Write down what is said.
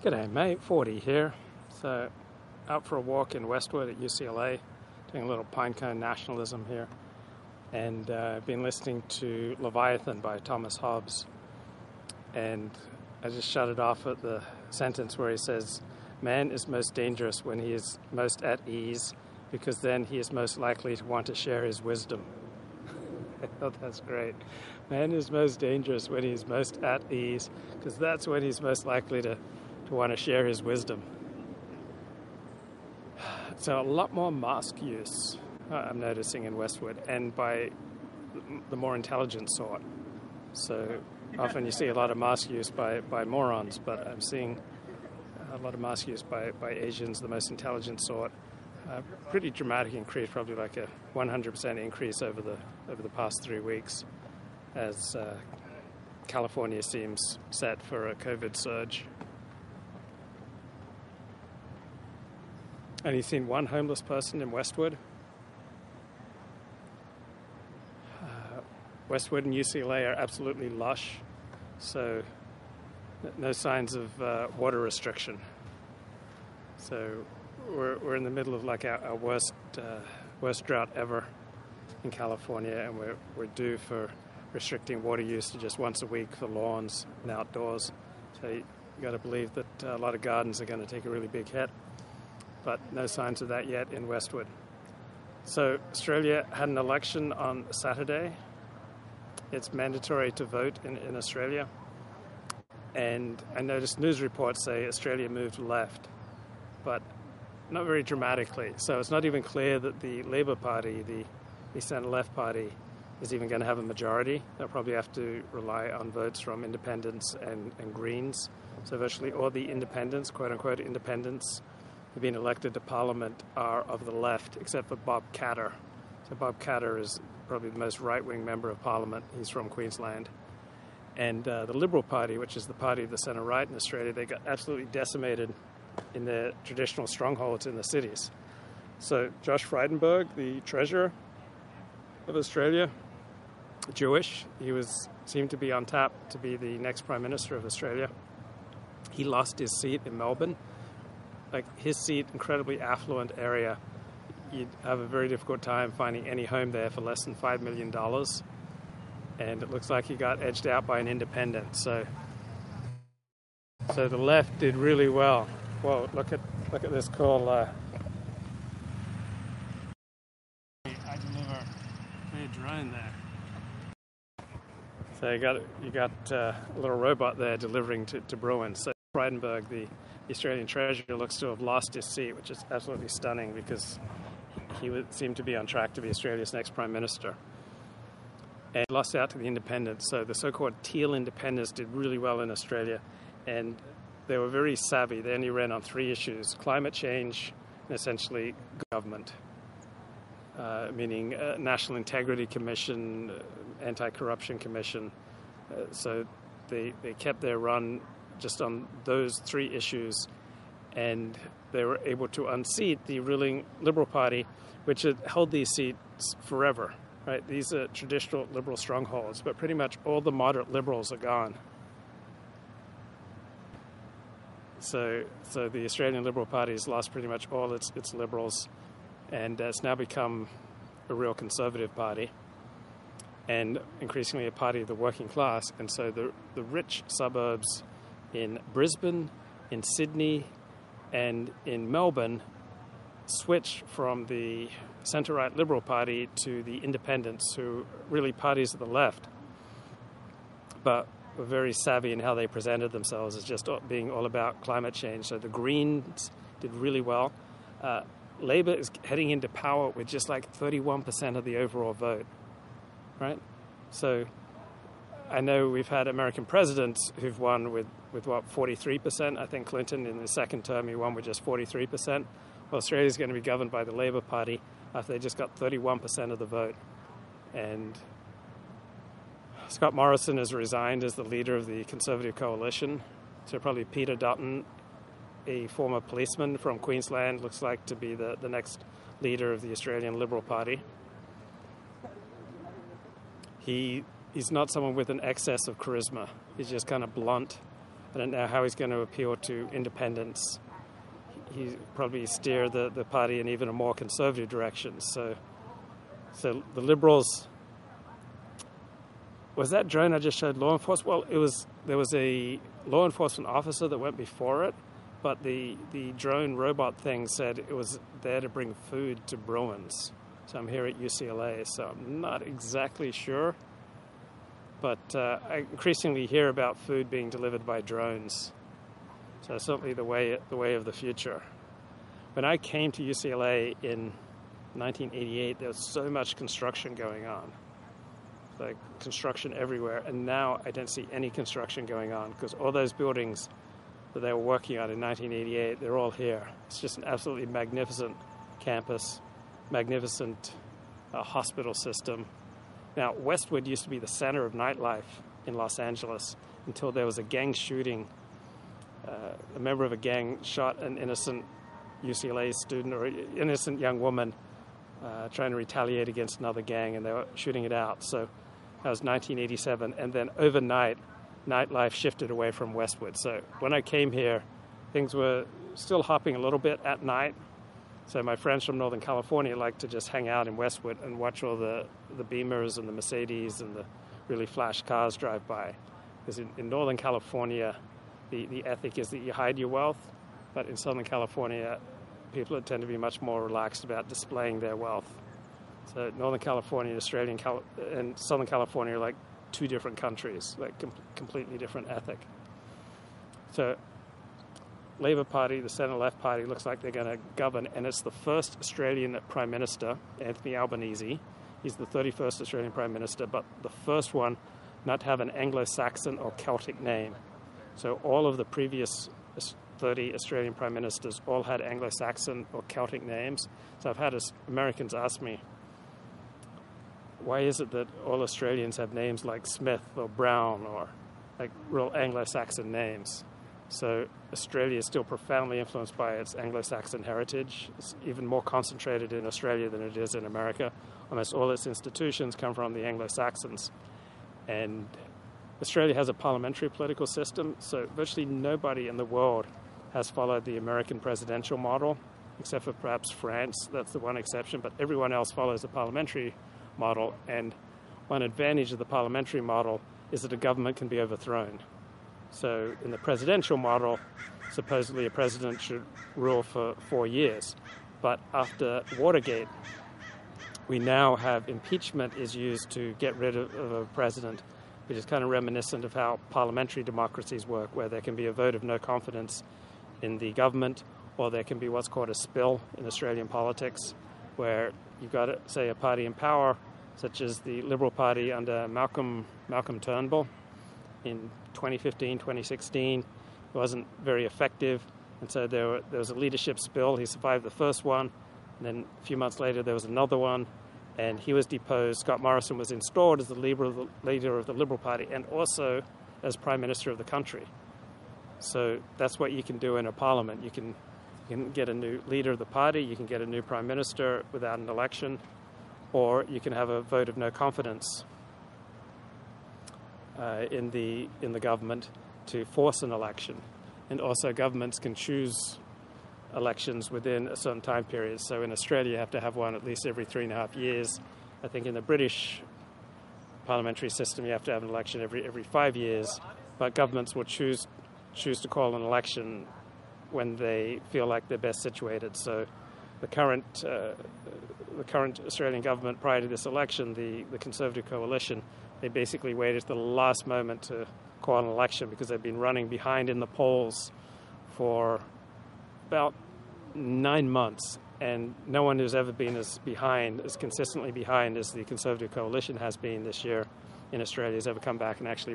G'day, mate. 40 here. So, out for a walk in Westwood at UCLA, doing a little pinecone nationalism here. And uh, been listening to Leviathan by Thomas Hobbes. And I just shut it off at the sentence where he says, Man is most dangerous when he is most at ease, because then he is most likely to want to share his wisdom. I thought that's great. Man is most dangerous when he's most at ease, because that's when he's most likely to to want to share his wisdom. So, a lot more mask use uh, I'm noticing in Westwood, and by the more intelligent sort. So, often you see a lot of mask use by, by morons, but I'm seeing a lot of mask use by, by Asians, the most intelligent sort. Uh, pretty dramatic increase, probably like a 100% increase over the over the past three weeks, as uh, California seems set for a COVID surge. Only seen one homeless person in Westwood. Uh, Westwood and UCLA are absolutely lush, so no signs of uh, water restriction. So we're, we're in the middle of like our, our worst uh, worst drought ever in California, and we're we're due for restricting water use to just once a week for lawns and outdoors. So you've got to believe that a lot of gardens are going to take a really big hit but no signs of that yet in Westwood. So, Australia had an election on Saturday. It's mandatory to vote in, in Australia. And I noticed news reports say Australia moved left, but not very dramatically. So, it's not even clear that the Labor Party, the, the centre left party, is even going to have a majority. They'll probably have to rely on votes from independents and, and Greens. So, virtually all the independents, quote unquote independents, who've elected to Parliament are of the left, except for Bob Katter. So Bob Katter is probably the most right-wing member of Parliament. He's from Queensland. And uh, the Liberal Party, which is the party of the centre right in Australia, they got absolutely decimated in their traditional strongholds in the cities. So Josh Frydenberg, the treasurer of Australia, Jewish, he was seemed to be on tap to be the next prime minister of Australia. He lost his seat in Melbourne like his seat, incredibly affluent area, you'd have a very difficult time finding any home there for less than five million dollars. And it looks like he got edged out by an independent. So, so the left did really well. Whoa! Look at look at this cool. Uh, I deliver a drone there. So you got you got uh, a little robot there delivering to, to Bruin. So Frydenberg, the Australian Treasurer, looks to have lost his seat, which is absolutely stunning because he would seem to be on track to be Australia's next Prime Minister. And lost out to the independents. So the so called teal independents did really well in Australia. And they were very savvy. They only ran on three issues climate change and essentially government, uh, meaning uh, National Integrity Commission, uh, Anti Corruption Commission. Uh, so they, they kept their run just on those three issues, and they were able to unseat the ruling Liberal Party, which had held these seats forever. Right, these are traditional liberal strongholds, but pretty much all the moderate liberals are gone. So, so the Australian Liberal Party has lost pretty much all its its liberals, and it's now become a real conservative party and increasingly a party of the working class. And so the, the rich suburbs in Brisbane, in Sydney, and in Melbourne switch from the centre right Liberal Party to the Independents, who really parties of the left, but were very savvy in how they presented themselves as just being all about climate change. So the Greens did really well. Uh, Labor is heading into power with just like 31% of the overall vote, right? So I know we've had American presidents who've won with, with what, 43%. I think Clinton in the second term, he won with just 43%. Well, Australia's going to be governed by the Labor Party after they just got 31% of the vote. And Scott Morrison has resigned as the leader of the Conservative coalition. So probably Peter Dutton, a former policeman from Queensland, looks like to be the, the next leader of the Australian Liberal Party. He he's not someone with an excess of charisma. He's just kind of blunt I don't know how he's going to appeal to independents. He probably steer the, the party in even a more conservative direction. So, so the Liberals. Was that drone I just showed law enforcement? Well, it was. There was a law enforcement officer that went before it, but the the drone robot thing said it was there to bring food to Bruins. So I'm here at UCLA, so I'm not exactly sure but uh, I increasingly hear about food being delivered by drones. So certainly the way the way of the future. When I came to UCLA in 1988, there was so much construction going on, like construction everywhere, and now I don't see any construction going on because all those buildings that they were working on in 1988, they're all here. It's just an absolutely magnificent campus, magnificent uh, hospital system, now, Westwood used to be the center of nightlife in Los Angeles until there was a gang shooting. Uh, a member of a gang shot an innocent UCLA student or innocent young woman uh, trying to retaliate against another gang, and they were shooting it out. So that was 1987, and then overnight, nightlife shifted away from Westwood. So when I came here, things were still hopping a little bit at night, so my friends from Northern California like to just hang out in Westwood and watch all the, the Beamers and the Mercedes and the really flash cars drive by. Because in, in Northern California, the, the ethic is that you hide your wealth, but in Southern California, people tend to be much more relaxed about displaying their wealth. So Northern California, Australia, and, Cal- and Southern California are like two different countries, like com- completely different ethic. So Labour Party, the centre left party, looks like they're going to govern, and it's the first Australian Prime Minister, Anthony Albanese. He's the 31st Australian Prime Minister, but the first one not to have an Anglo Saxon or Celtic name. So all of the previous 30 Australian Prime Ministers all had Anglo Saxon or Celtic names. So I've had Americans ask me, why is it that all Australians have names like Smith or Brown or like real Anglo Saxon names? So Australia is still profoundly influenced by its Anglo-Saxon heritage. It's even more concentrated in Australia than it is in America. Almost all its institutions come from the Anglo-Saxons. And Australia has a parliamentary political system, so virtually nobody in the world has followed the American presidential model, except for perhaps France. That's the one exception, but everyone else follows the parliamentary model. And one advantage of the parliamentary model is that a government can be overthrown. So, in the presidential model, supposedly a president should rule for four years. But after Watergate, we now have impeachment is used to get rid of, of a president, which is kind of reminiscent of how parliamentary democracies work, where there can be a vote of no confidence in the government, or there can be what's called a spill in Australian politics, where you've got, say, a party in power, such as the Liberal Party under Malcolm Malcolm Turnbull in 2015, 2016. It wasn't very effective, and so there, were, there was a leadership spill. He survived the first one, and then a few months later there was another one, and he was deposed. Scott Morrison was installed as the leader of the, Liberal Party and also as Prime Minister of the country. So that's what you can do in a parliament. You can, you can get a new leader of the party, you can get a new Prime Minister without an election, or you can have a vote of no confidence uh, in the in the government to force an election, and also governments can choose elections within a certain time period. So in Australia, you have to have one at least every three and a half years. I think in the British parliamentary system, you have to have an election every every five years. But governments will choose choose to call an election when they feel like they're best situated. So the current uh, the current Australian government prior to this election, the, the Conservative coalition, they basically waited to the last moment to call an election because they've been running behind in the polls for about nine months. And no one who's ever been as behind, as consistently behind as the Conservative coalition has been this year in Australia, has ever come back and actually